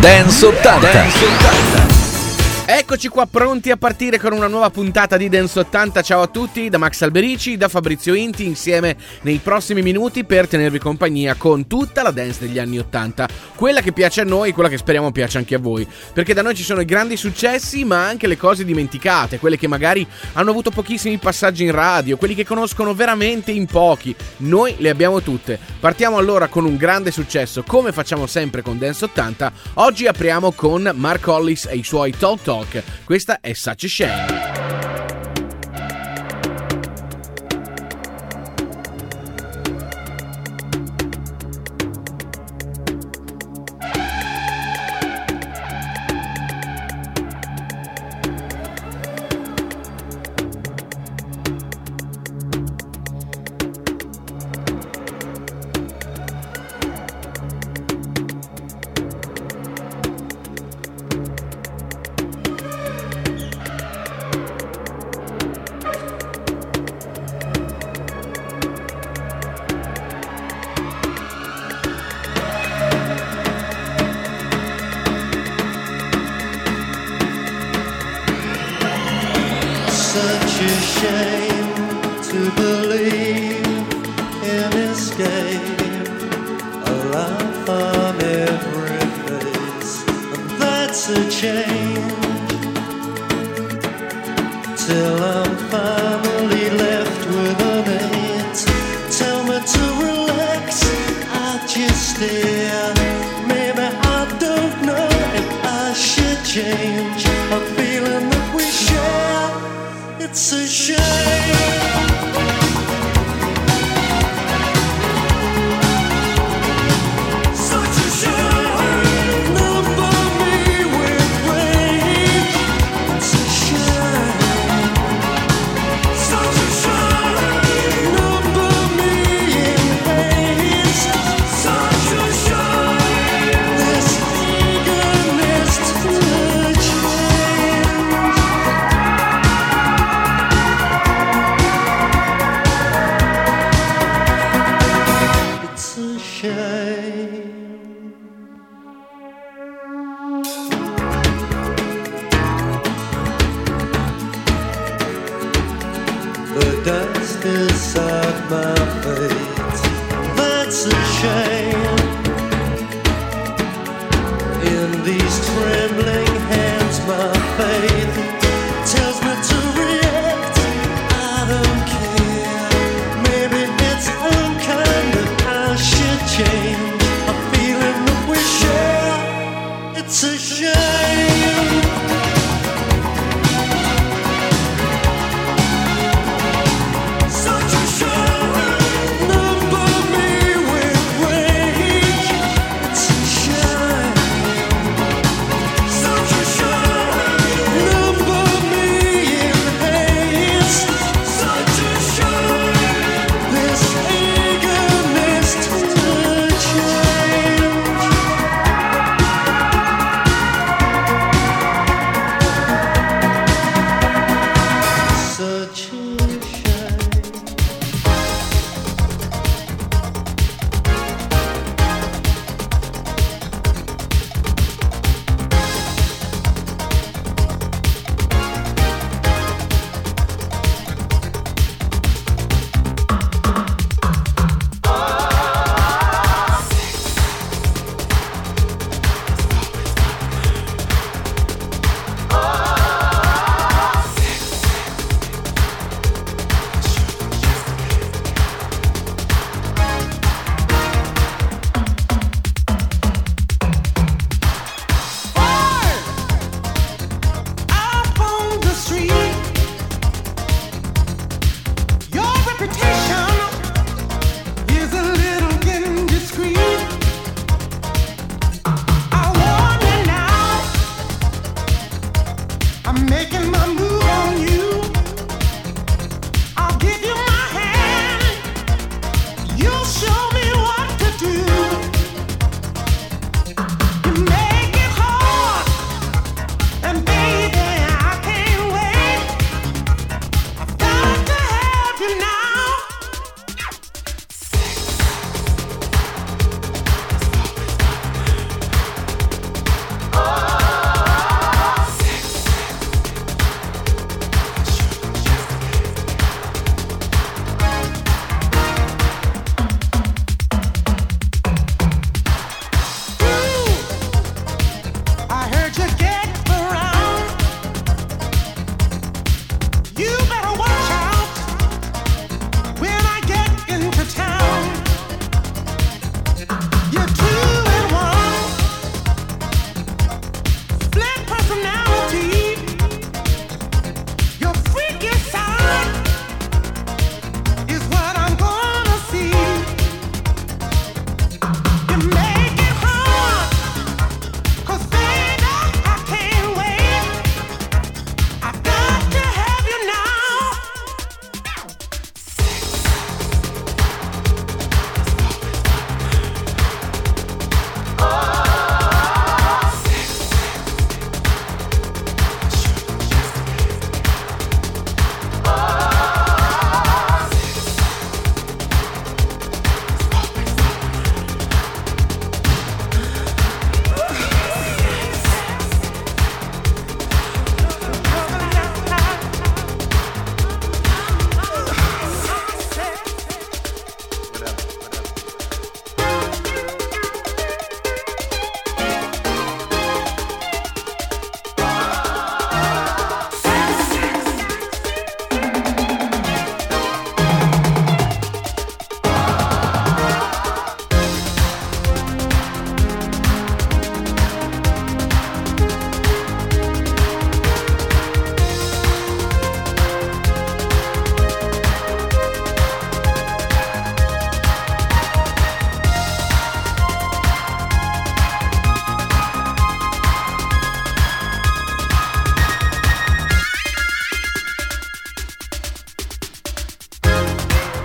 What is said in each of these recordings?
Dance 80. Dance 80. Eccoci qua pronti a partire con una nuova puntata di Dance 80. Ciao a tutti, da Max Alberici, da Fabrizio Inti, insieme nei prossimi minuti per tenervi compagnia con tutta la dance degli anni 80. Quella che piace a noi, quella che speriamo piace anche a voi. Perché da noi ci sono i grandi successi, ma anche le cose dimenticate, quelle che magari hanno avuto pochissimi passaggi in radio, quelli che conoscono veramente in pochi. Noi le abbiamo tutte. Partiamo allora con un grande successo, come facciamo sempre con Dance 80. Oggi apriamo con Mark Hollis e i suoi Talk Talk. Rock. Questa è Such a Shame. the dust is my feet. That's a shame. In these trembling.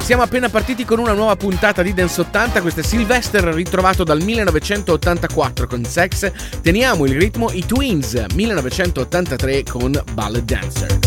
Siamo appena partiti con una nuova puntata di Dance 80, questo è Sylvester ritrovato dal 1984 con Sex, teniamo il ritmo i Twins 1983 con Ballet Dancer.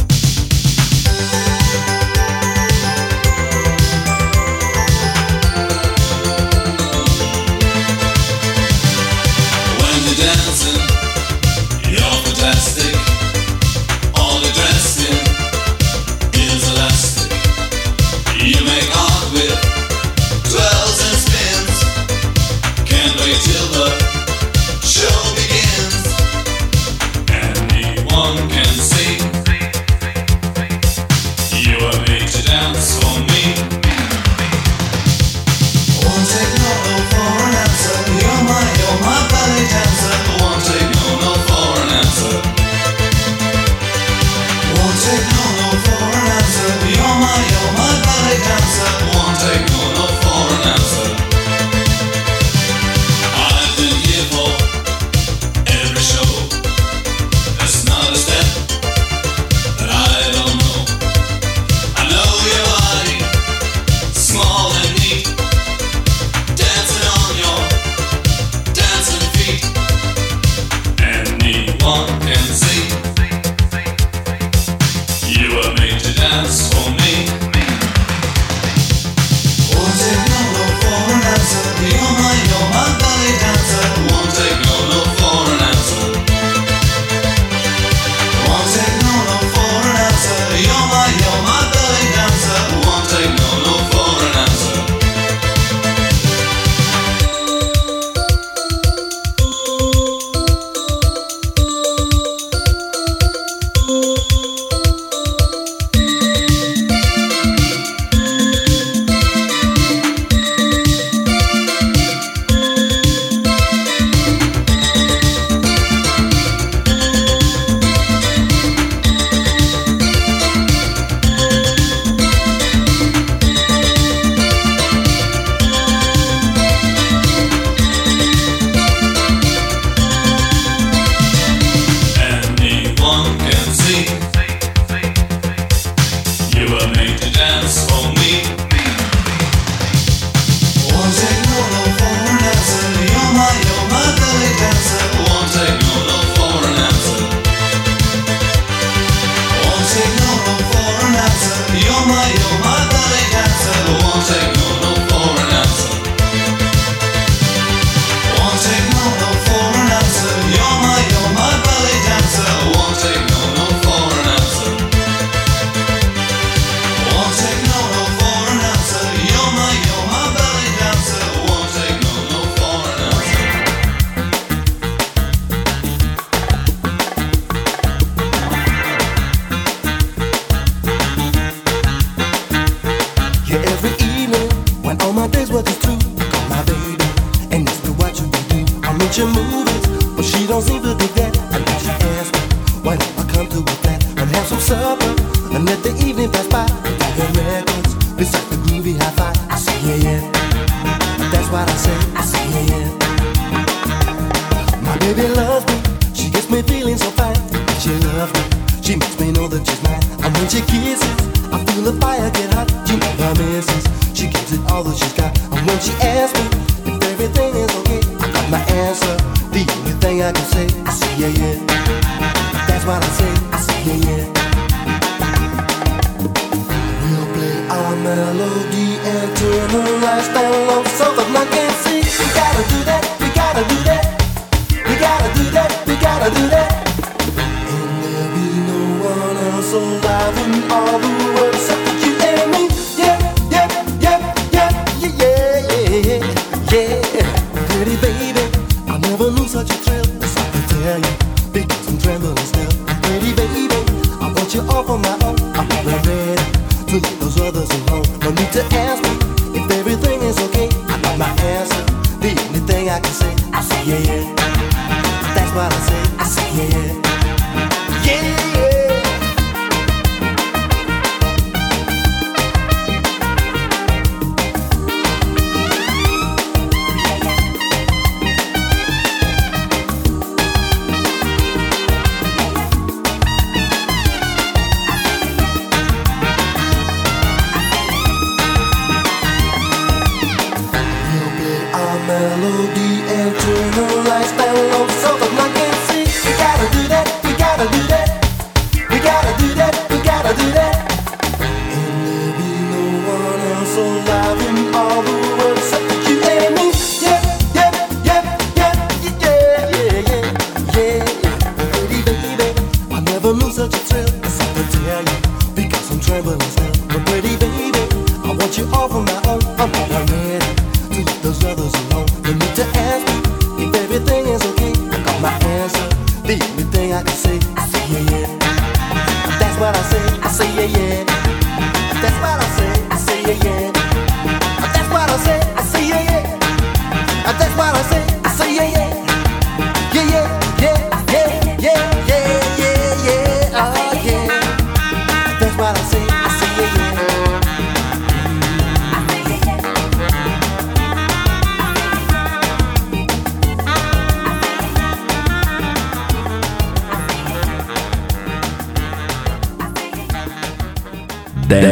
here's what is true. You got my baby, and that's the what you do. I'm into movies, but she don't seem to be that. And then she asked me, why don't I come to a flat and have some supper and let the evening pass by? I got records, this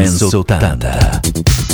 Dance 80.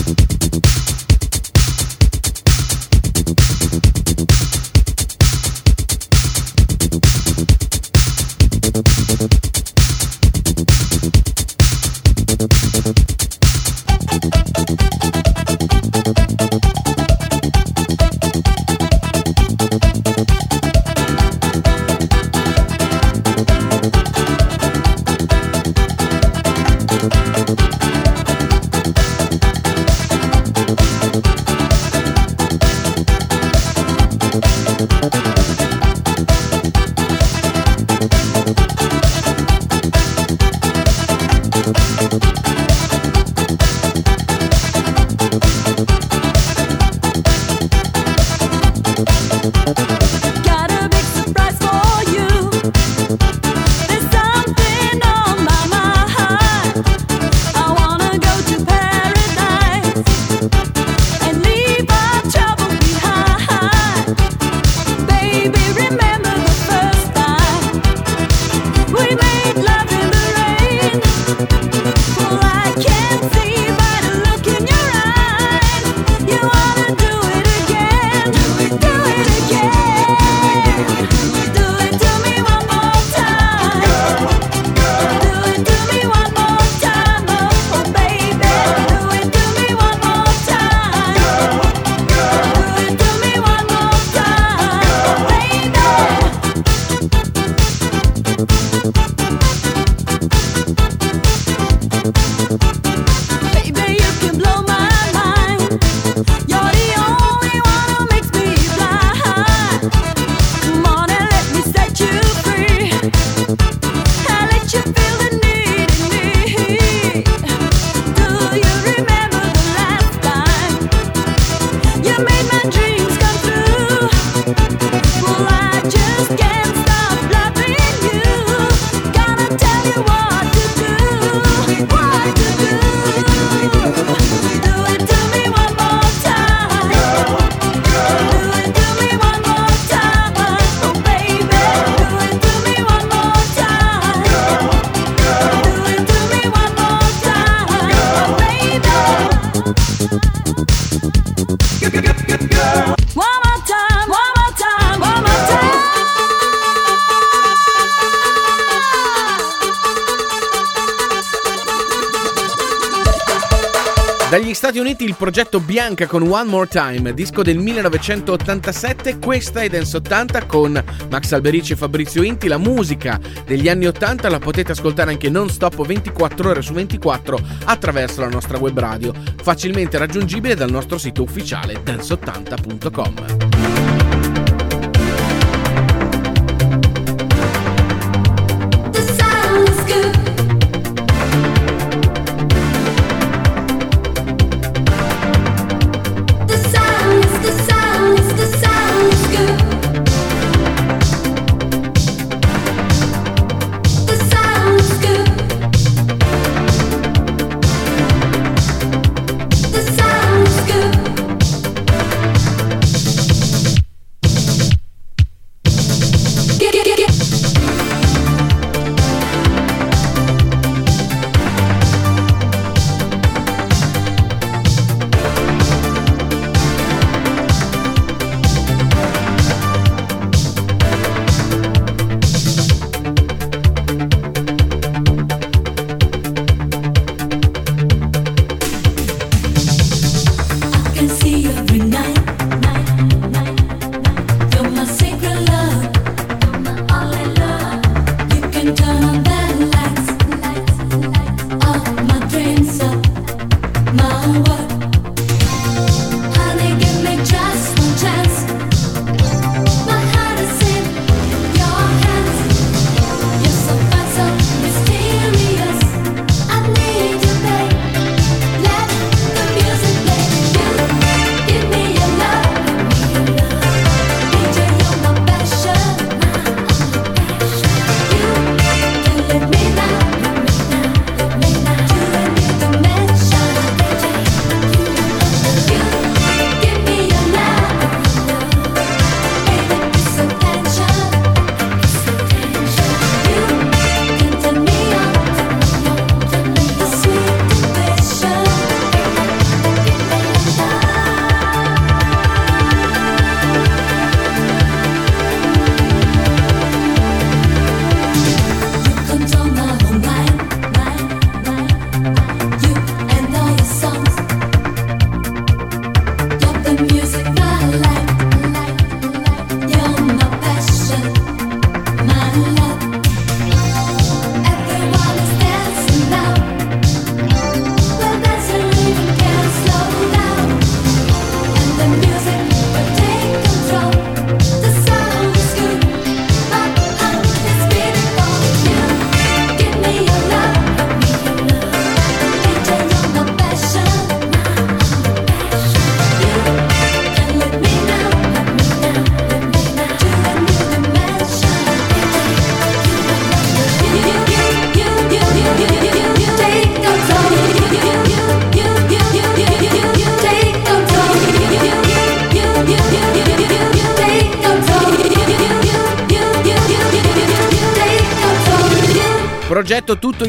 Uniti il progetto Bianca con One More Time, disco del 1987, questa è Dance 80 con Max Alberici e Fabrizio Inti, la musica degli anni 80 la potete ascoltare anche non stop 24 ore su 24 attraverso la nostra web radio, facilmente raggiungibile dal nostro sito ufficiale dance80.com.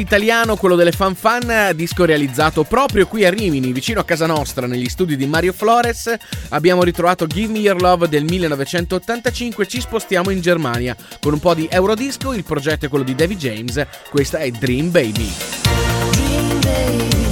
italiano, quello delle fanfan, disco realizzato proprio qui a Rimini, vicino a casa nostra, negli studi di Mario Flores. Abbiamo ritrovato Give Me Your Love del 1985, ci spostiamo in Germania con un po' di Eurodisco, il progetto è quello di Davy James, questa è Dream Baby. Dream Baby.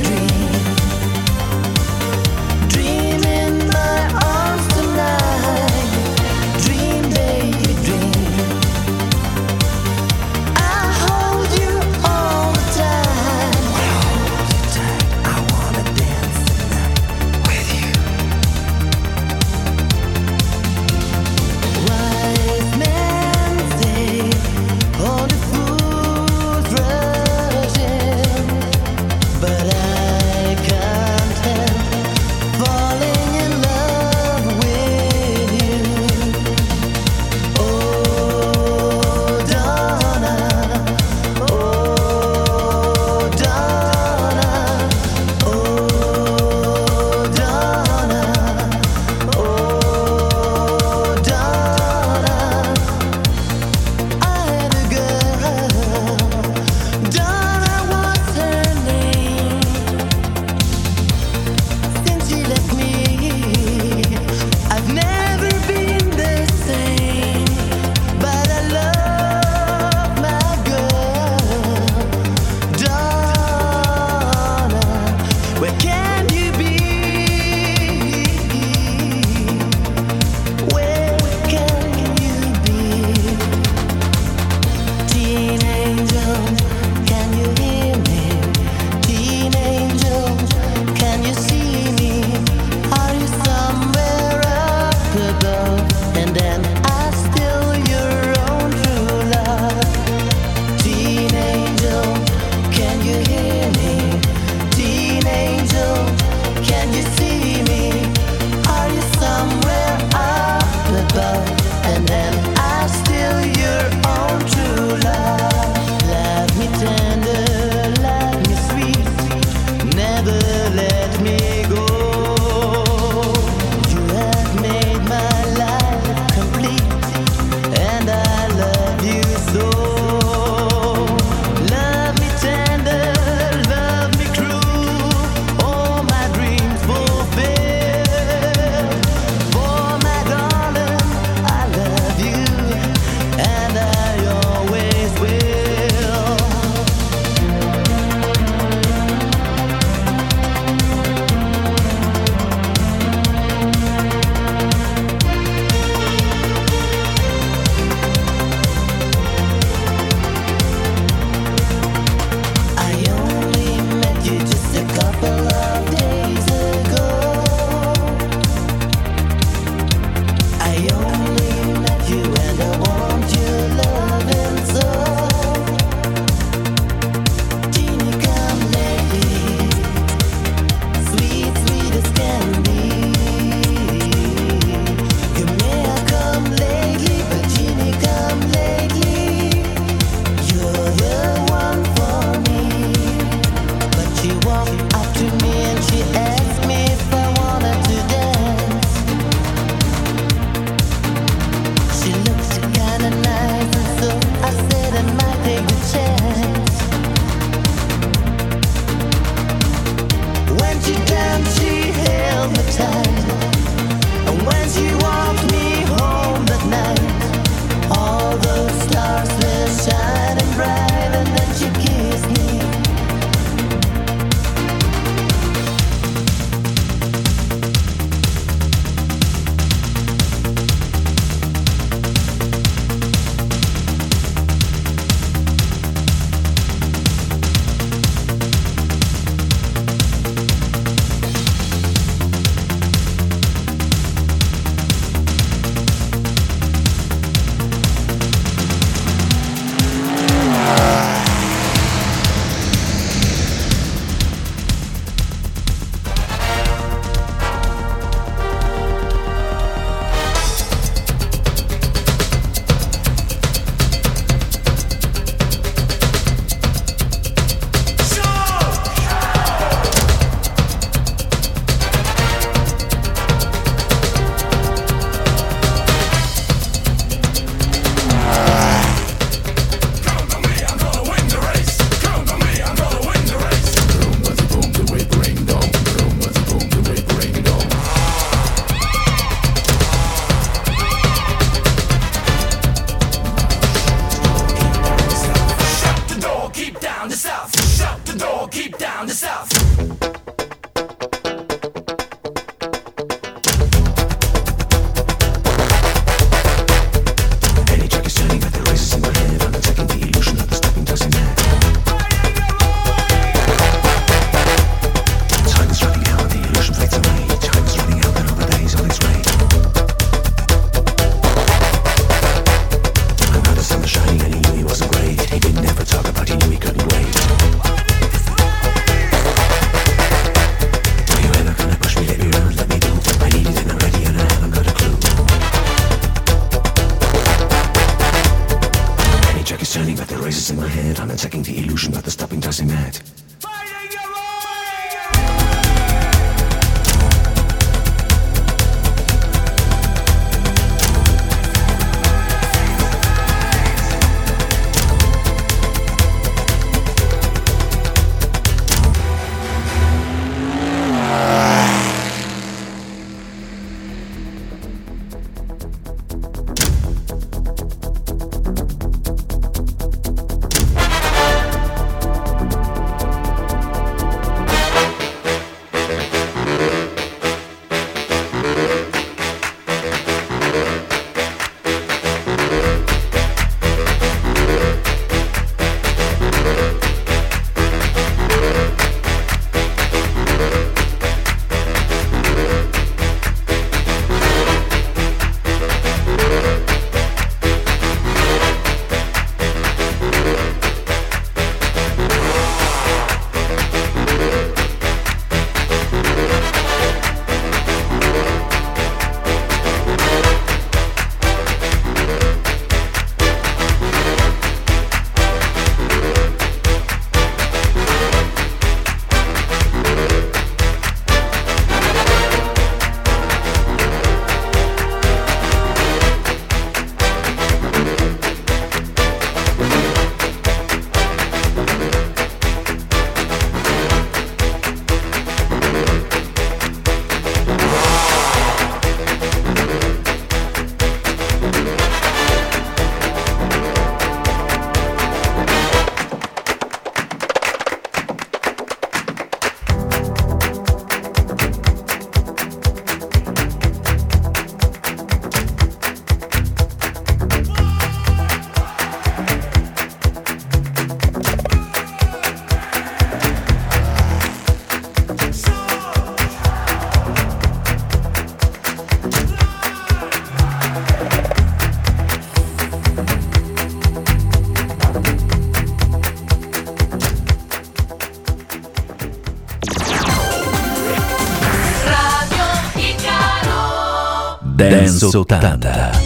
80.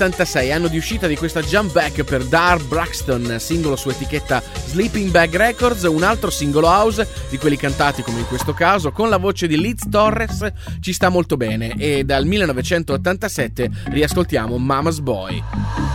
1986, anno di uscita di questa jump back per Dar Braxton, singolo su etichetta Sleeping Bag Records, un altro singolo house di quelli cantati come in questo caso con la voce di Liz Torres ci sta molto bene e dal 1987 riascoltiamo Mama's Boy.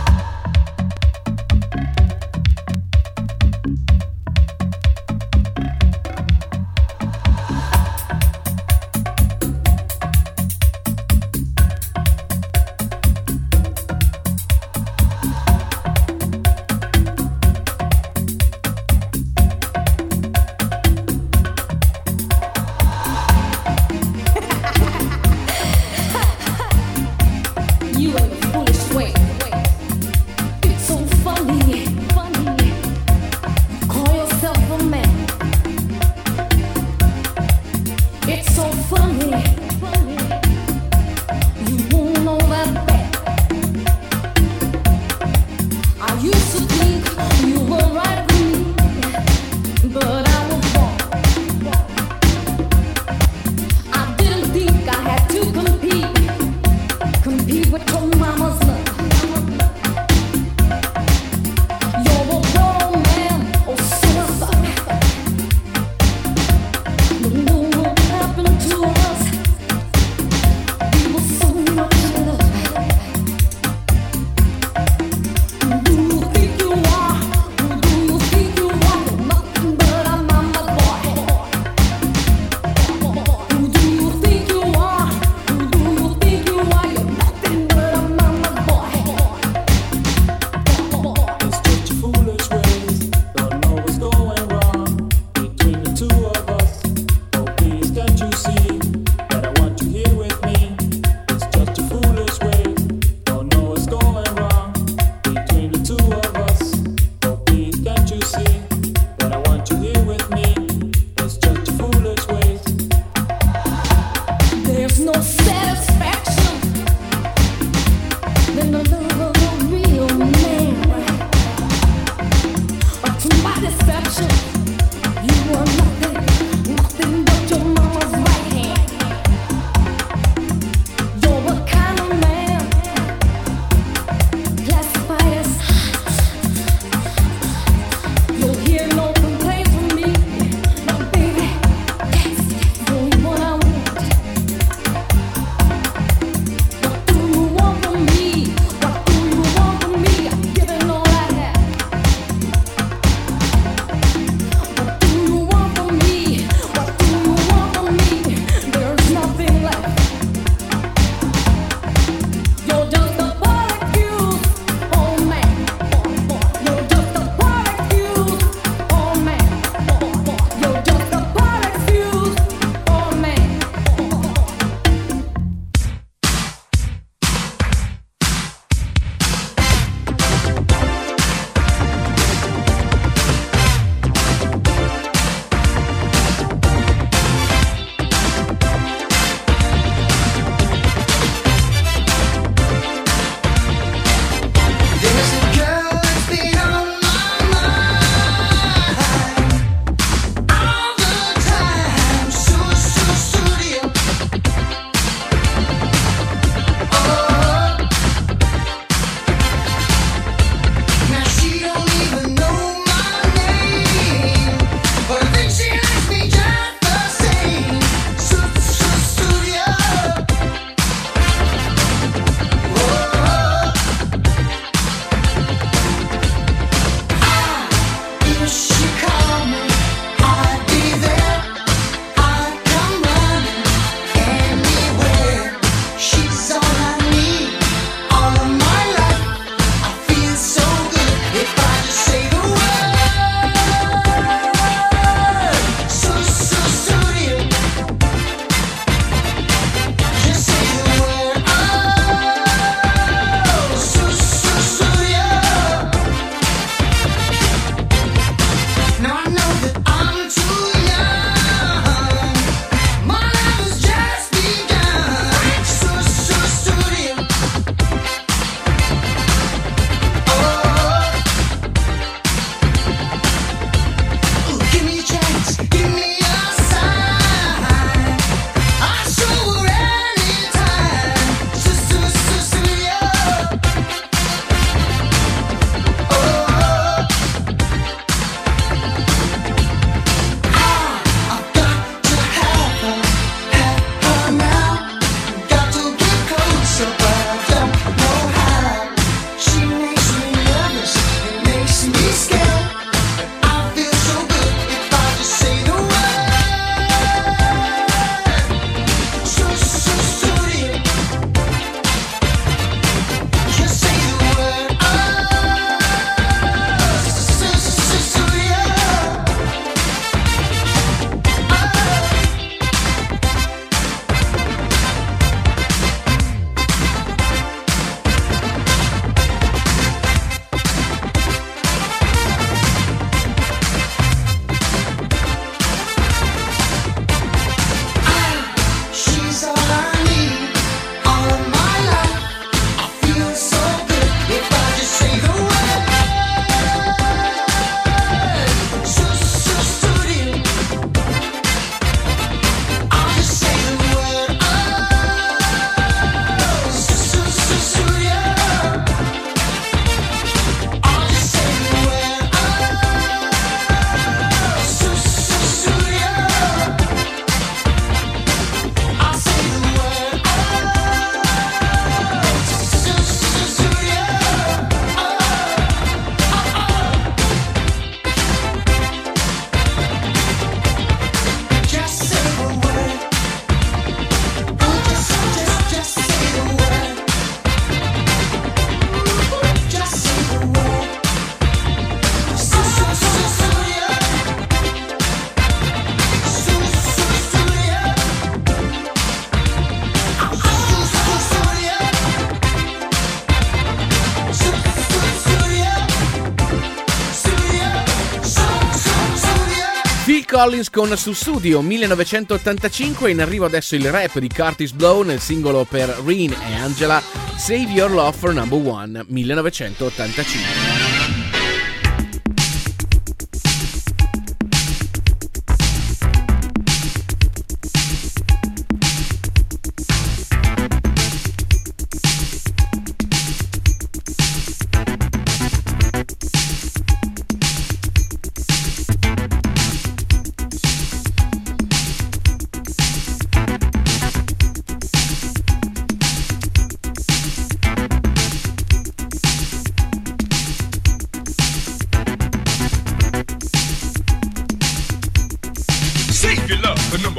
Collins con Sussudio 1985 in arrivo adesso il rap di Curtis Blow nel singolo per Reen e Angela Save Your Love for Number One 1985.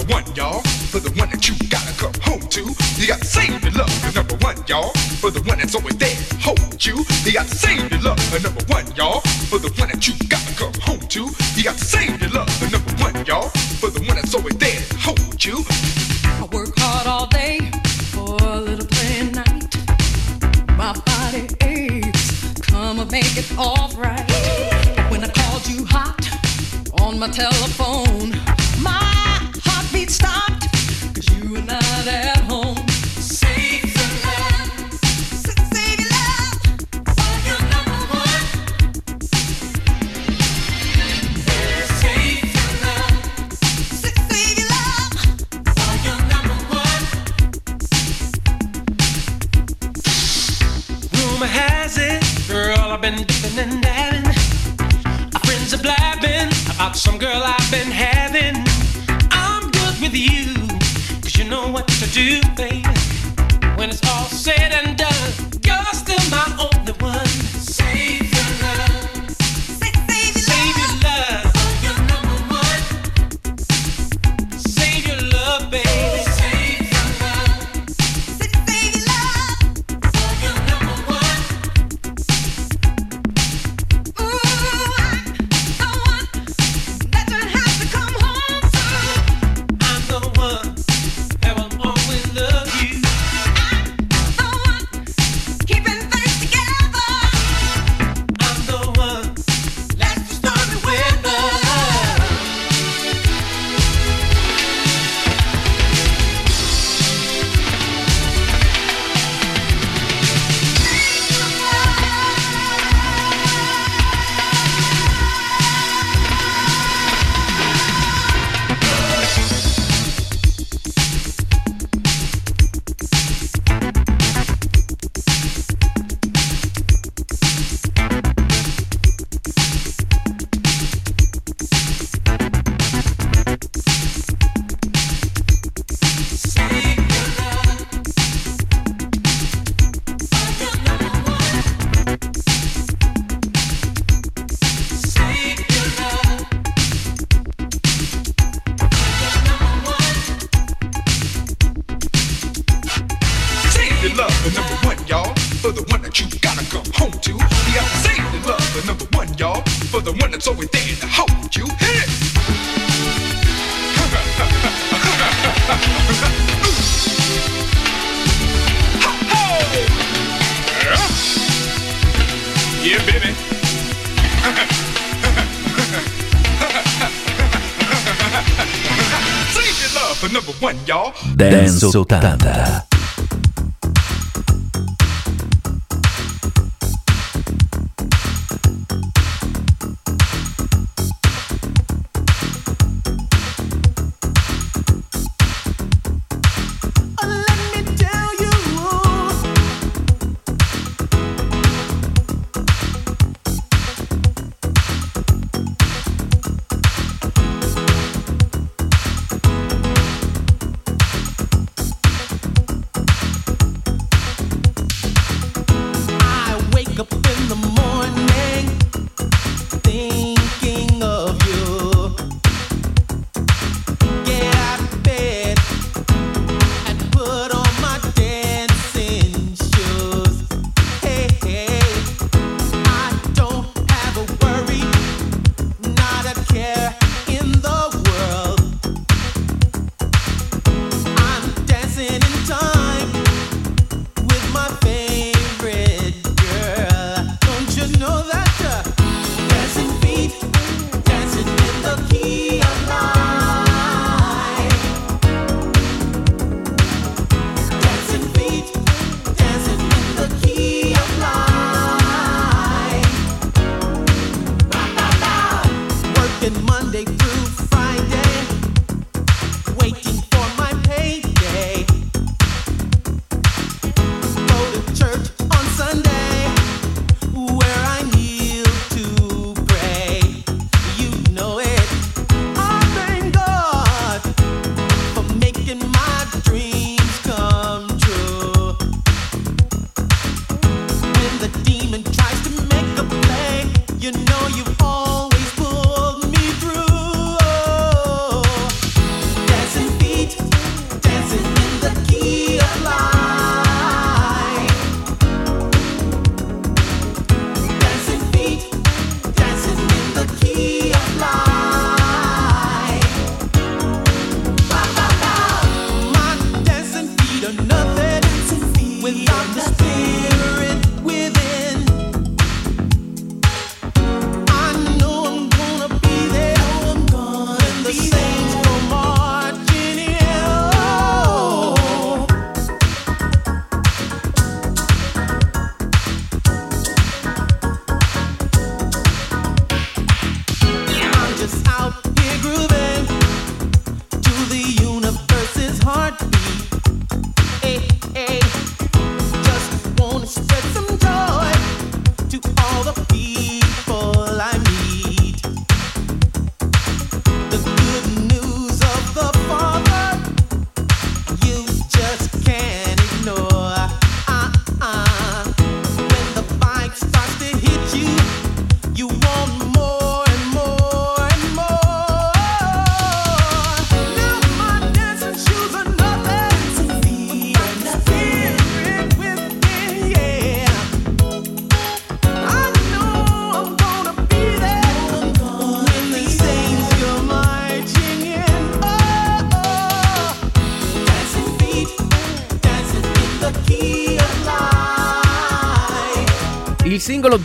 One, y'all. For the one that you gotta come home to. You gotta save your love for number one, y'all. For the one that's always there, hold you. You gotta save your love for number one, y'all. For the one that you gotta come home to. You gotta save your love for number one, y'all. For the one that's always there, hold you. I work hard all day for a little play at night. My body aches. Come and make it alright. When I called you hot on my telephone, stopped. Cause you were not at home. It, some girl I've been having. Do, baby. For the one that you gotta home to. Number one, y'all. For the one that's always there to hold you. Dance 80.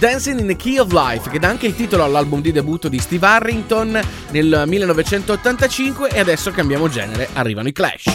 Dancing in the Key of Life, che dà anche il titolo all'album di debutto di Steve Harrington nel 1985 e adesso cambiamo genere, arrivano i Clash.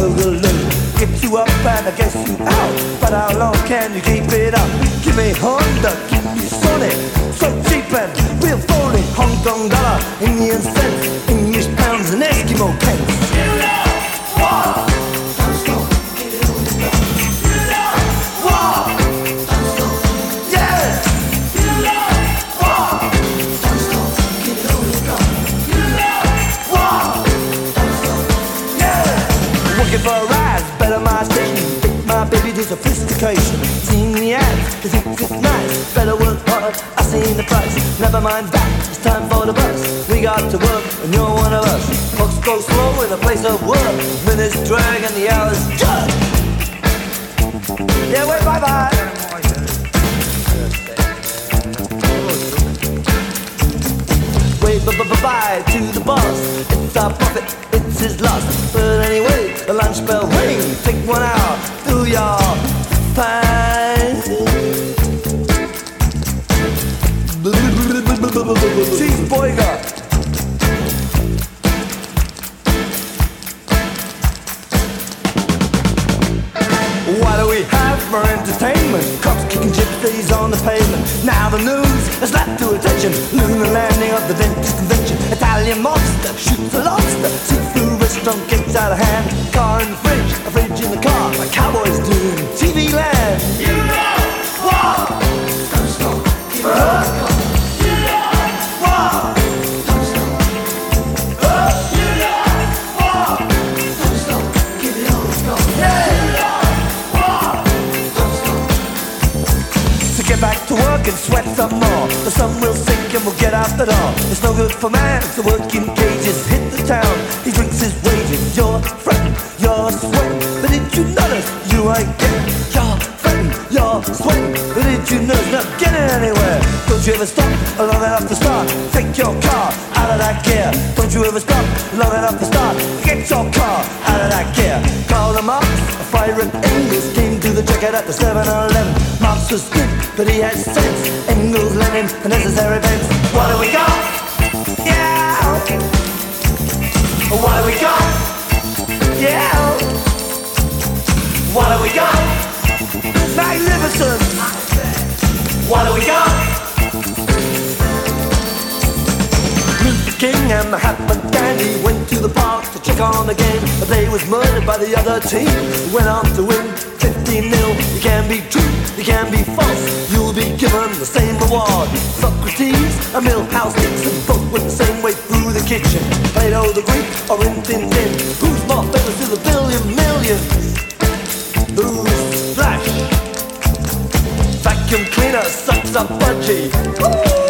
Boogaloo. Get you up and I guess you out. But how long can you keep it up? Give me Honda, give me Sony. So cheap and real phony. Hong Kong dollar, Indian cents, English pounds and Eskimo pence. Sophistication. Seeing the ads, think it's nice. Better work hard, I seen the price. Never mind that, it's time for the bus. We got to work, and you're one of us. Clocks go slow in a place of work. Minutes drag and the hours judge. Yeah, wait, bye bye. Wave bye bye bye to the boss. It's our profit, it's his loss. But anyway, the lunch bell ring. Take one out, do your fine. Cheeseburger. What do we have for entertainment? Cops kicking gypsies on the pavement. Now the news has left to attention. Lunar landing of the dentist convention. Italian monster shoots a lobster. Seafood restaurant gets out of hand. Car in the fridge, a fridge in the car. Like cowboys do in TV land. You know what? Don't stop. Keep it up. You know what? Don't stop. Uh, you know what? Don't stop. Keep it on. Let's go. Yeah. So get back to work and sweat some more. The sun will sink and we'll get out the door. It's no good for man to work in cages. Hit the town, he drinks his wages. You're fretting, you're sweating. But did you notice you ain't getting? You're fretting, you're sweating. But did you notice not getting anywhere? Don't you ever stop long enough to start? Take your car out of that gear. Don't you ever stop long enough to start? Get your car out of that gear. Call them up, fire and Engels came to the jacket at the 7-Eleven. Marx was good, but he had sense. Engels, Lenin, the necessary events. What do we got? Yeah. What do we got? What do we got? Magnificent. What do we got? Meet the king and the Dandy went to the park to check on the game. The play was murdered by the other team. Who went on to win 15 0. You can be true, you can be false. You'll be given the same reward. Socrates and Milhous Nixon both went the same way through the kitchen. Plato the Greek or Rin Tin Tin. Who's more famous to the billion millions? Who's Flash? Vacuum cleaner sucks up budgie. Bye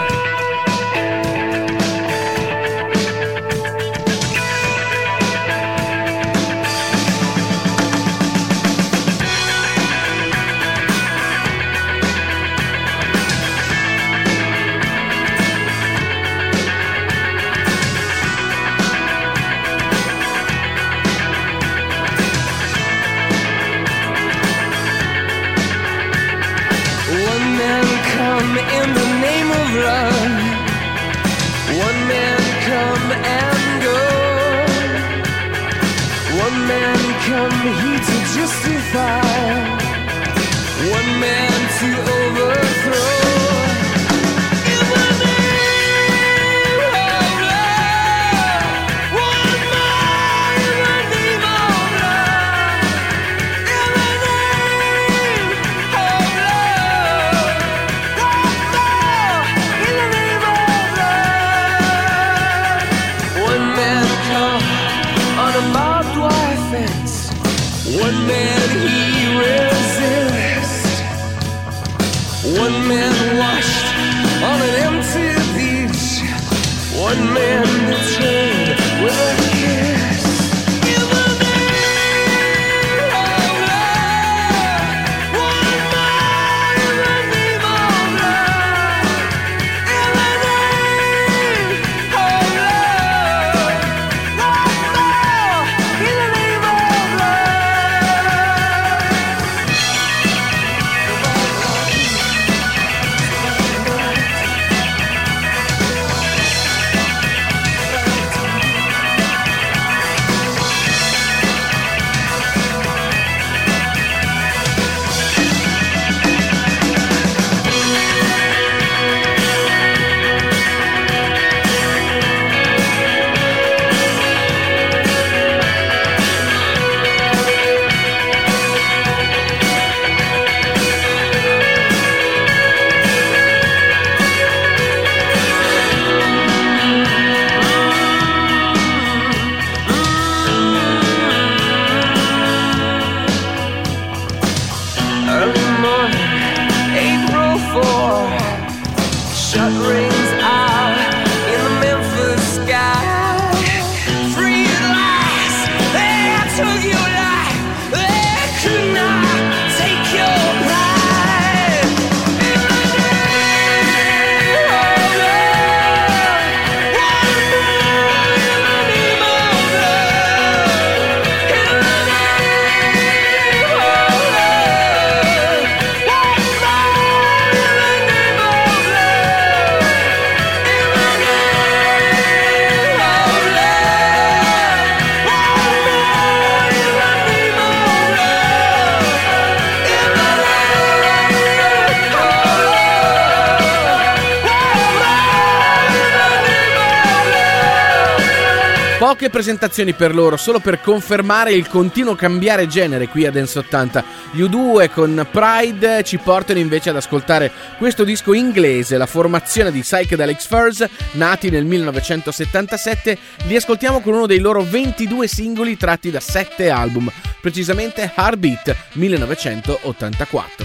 Presentazioni per loro, solo per confermare il continuo cambiare genere qui a Dance 80. Gli U2 con Pride ci portano invece ad ascoltare questo disco inglese, la formazione di Psychedelics Furs, nati nel 1977. Li ascoltiamo con uno dei loro 22 singoli tratti da 7 album, precisamente Heartbeat 1984.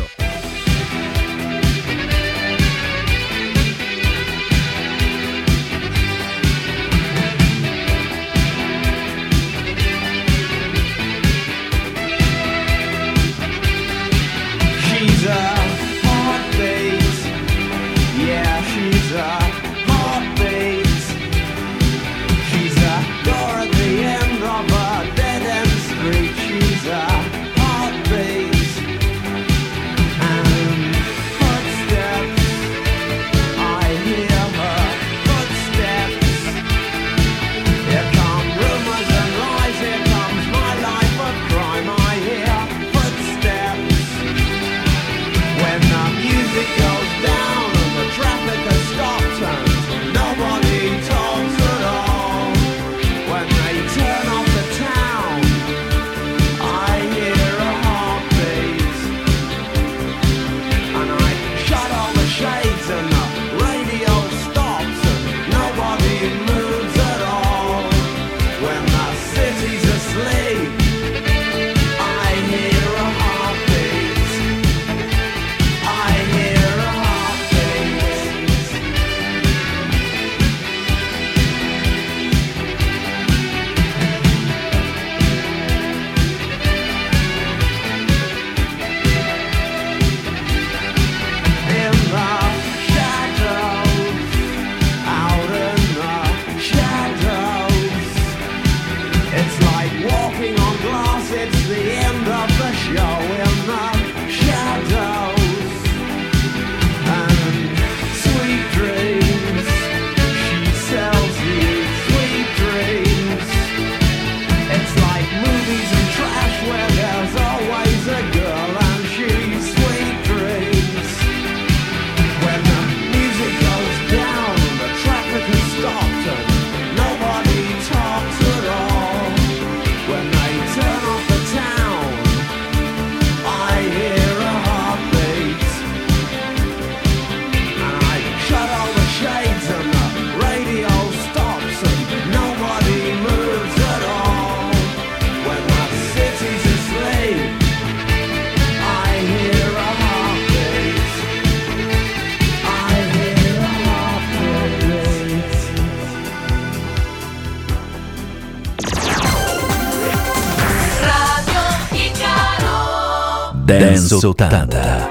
Sultanda.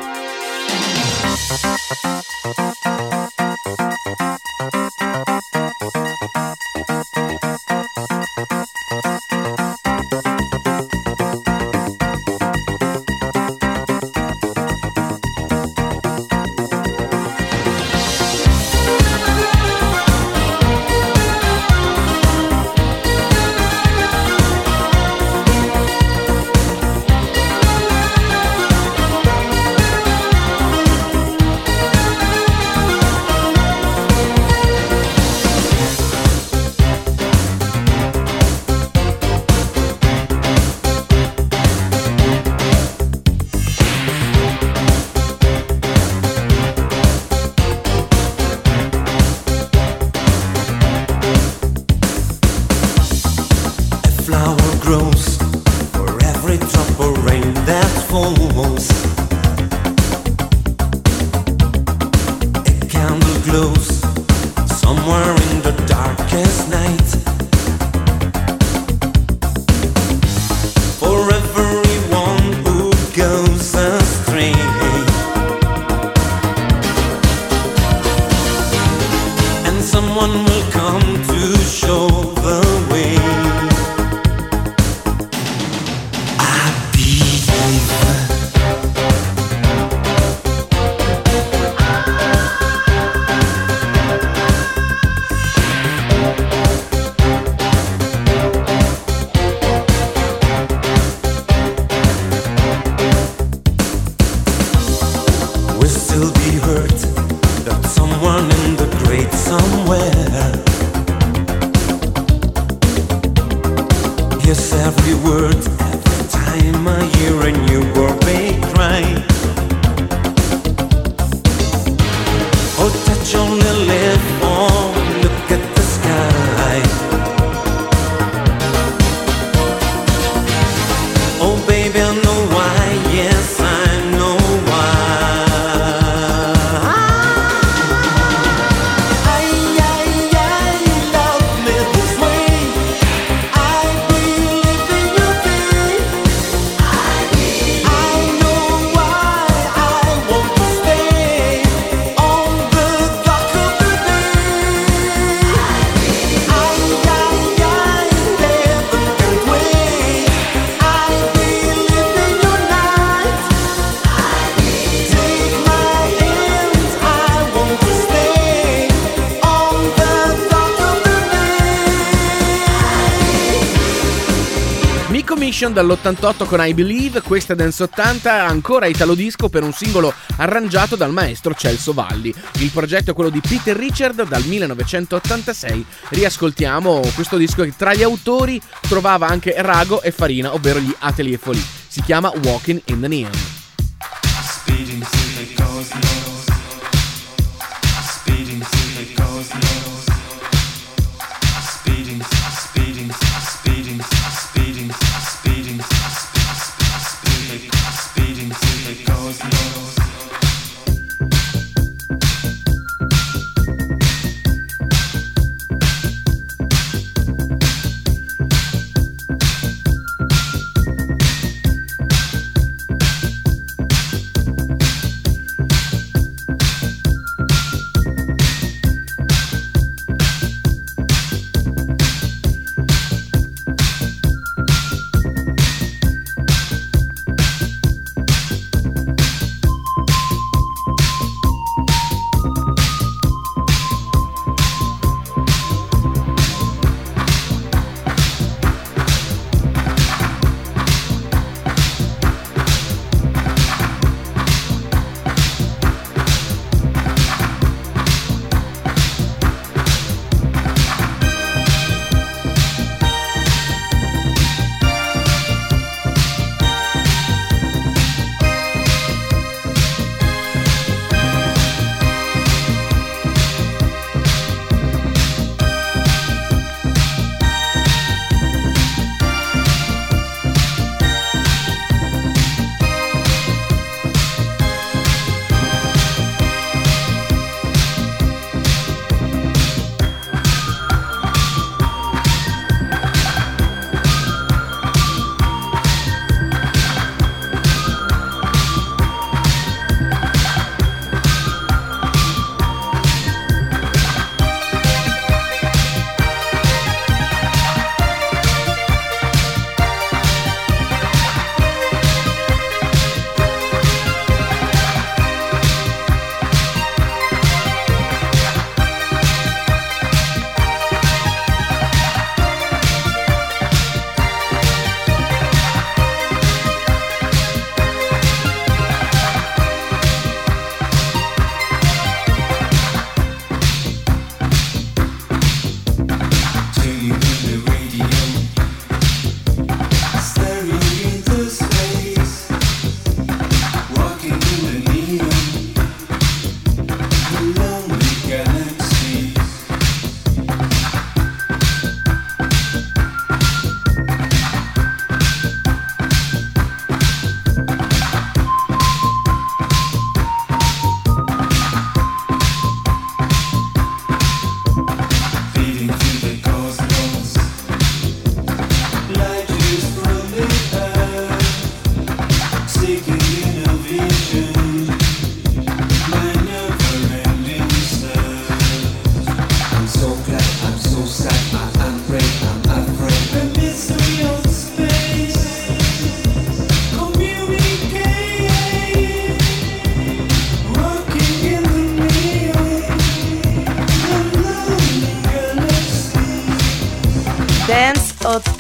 dall'88 con I Believe, questa Dance 80 ancora italo disco per un singolo arrangiato dal maestro Celso Valli. Il progetto è quello di Peter Richard dal 1986. Riascoltiamo questo disco che tra gli autori trovava anche Rago e Farina, ovvero gli Atelier Folie. Si chiama Walking in the Neon.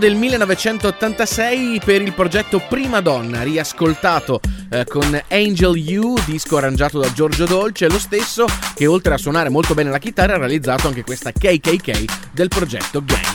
del 1986 per il progetto Prima Donna, riascoltato eh, con Angel You, disco arrangiato da Giorgio Dolce, lo stesso che oltre a suonare molto bene la chitarra ha realizzato anche questa KKK del progetto Gang.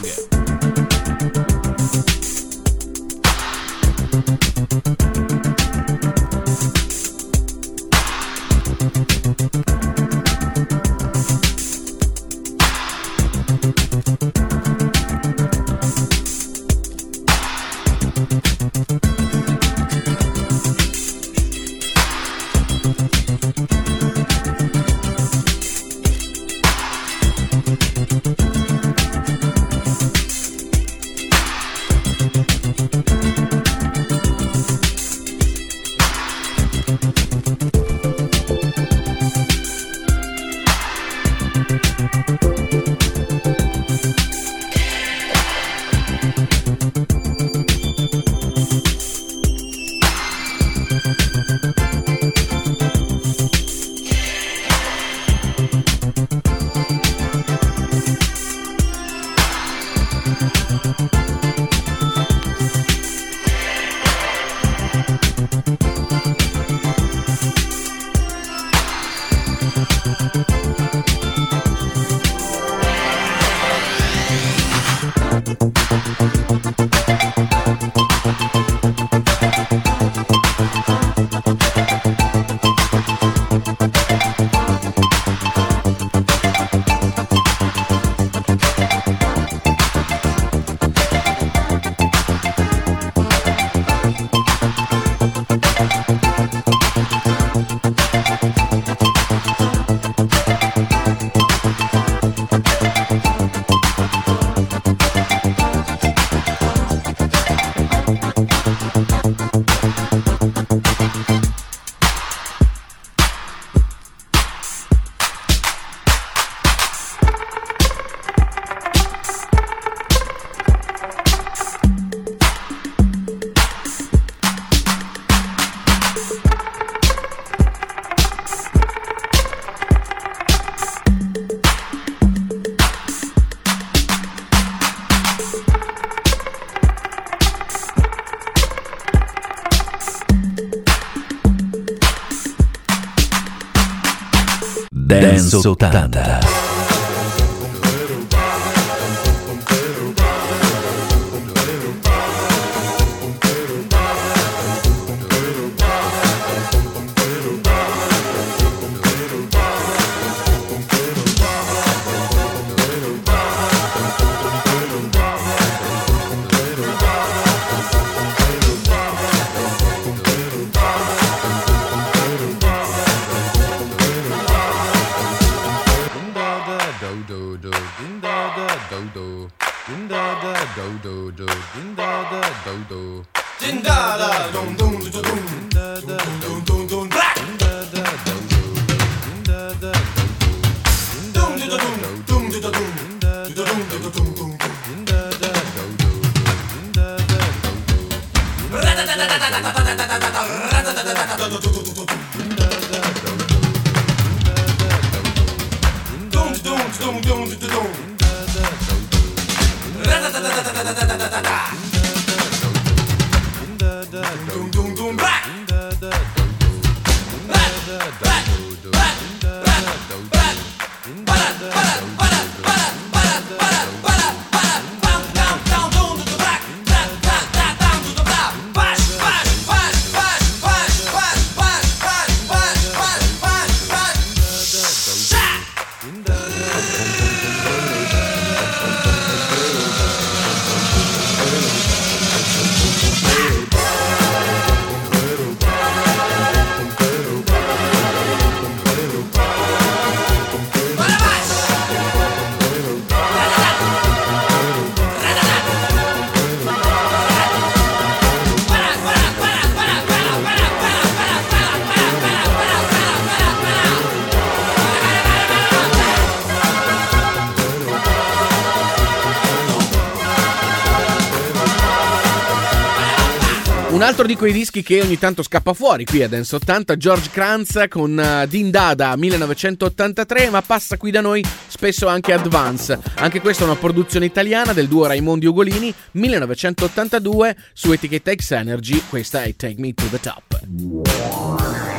80. Altro di quei dischi che ogni tanto scappa fuori qui a Dance 80, George Kranz con uh, Din Dada 1983, ma passa qui da noi spesso anche Advance. Anche questa è una produzione italiana del duo Raimondi Ugolini 1982 su etichetta X Energy, questa è Take Me to the Top.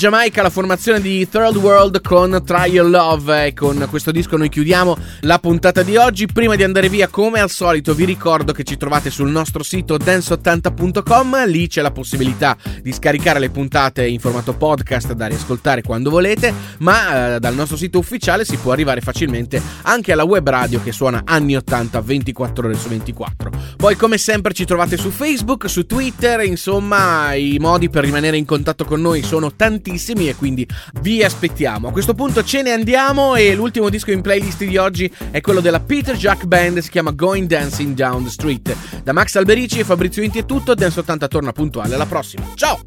Giamaica la formazione di Third World con Your Love. E con questo disco noi chiudiamo la puntata di oggi. Prima di andare via come al solito vi ricordo che ci trovate sul nostro sito dance80.com, lì c'è la possibilità di scaricare le puntate in formato podcast da riascoltare quando volete, ma eh, dal nostro sito ufficiale si può arrivare facilmente anche alla web radio che suona anni 80 24 ore su 24. Poi come sempre ci trovate su Facebook, su Twitter, insomma i modi per rimanere in contatto con noi sono tantissimi e quindi vi aspettiamo. A questo punto ce ne andiamo e l'ultimo disco in playlist di oggi è quello della Peter Jack Band, si chiama Going Dancing Down the Street. Da Max Alberici e Fabrizio Inti è tutto, Dance 80 torna puntuale, alla prossima. Ciao!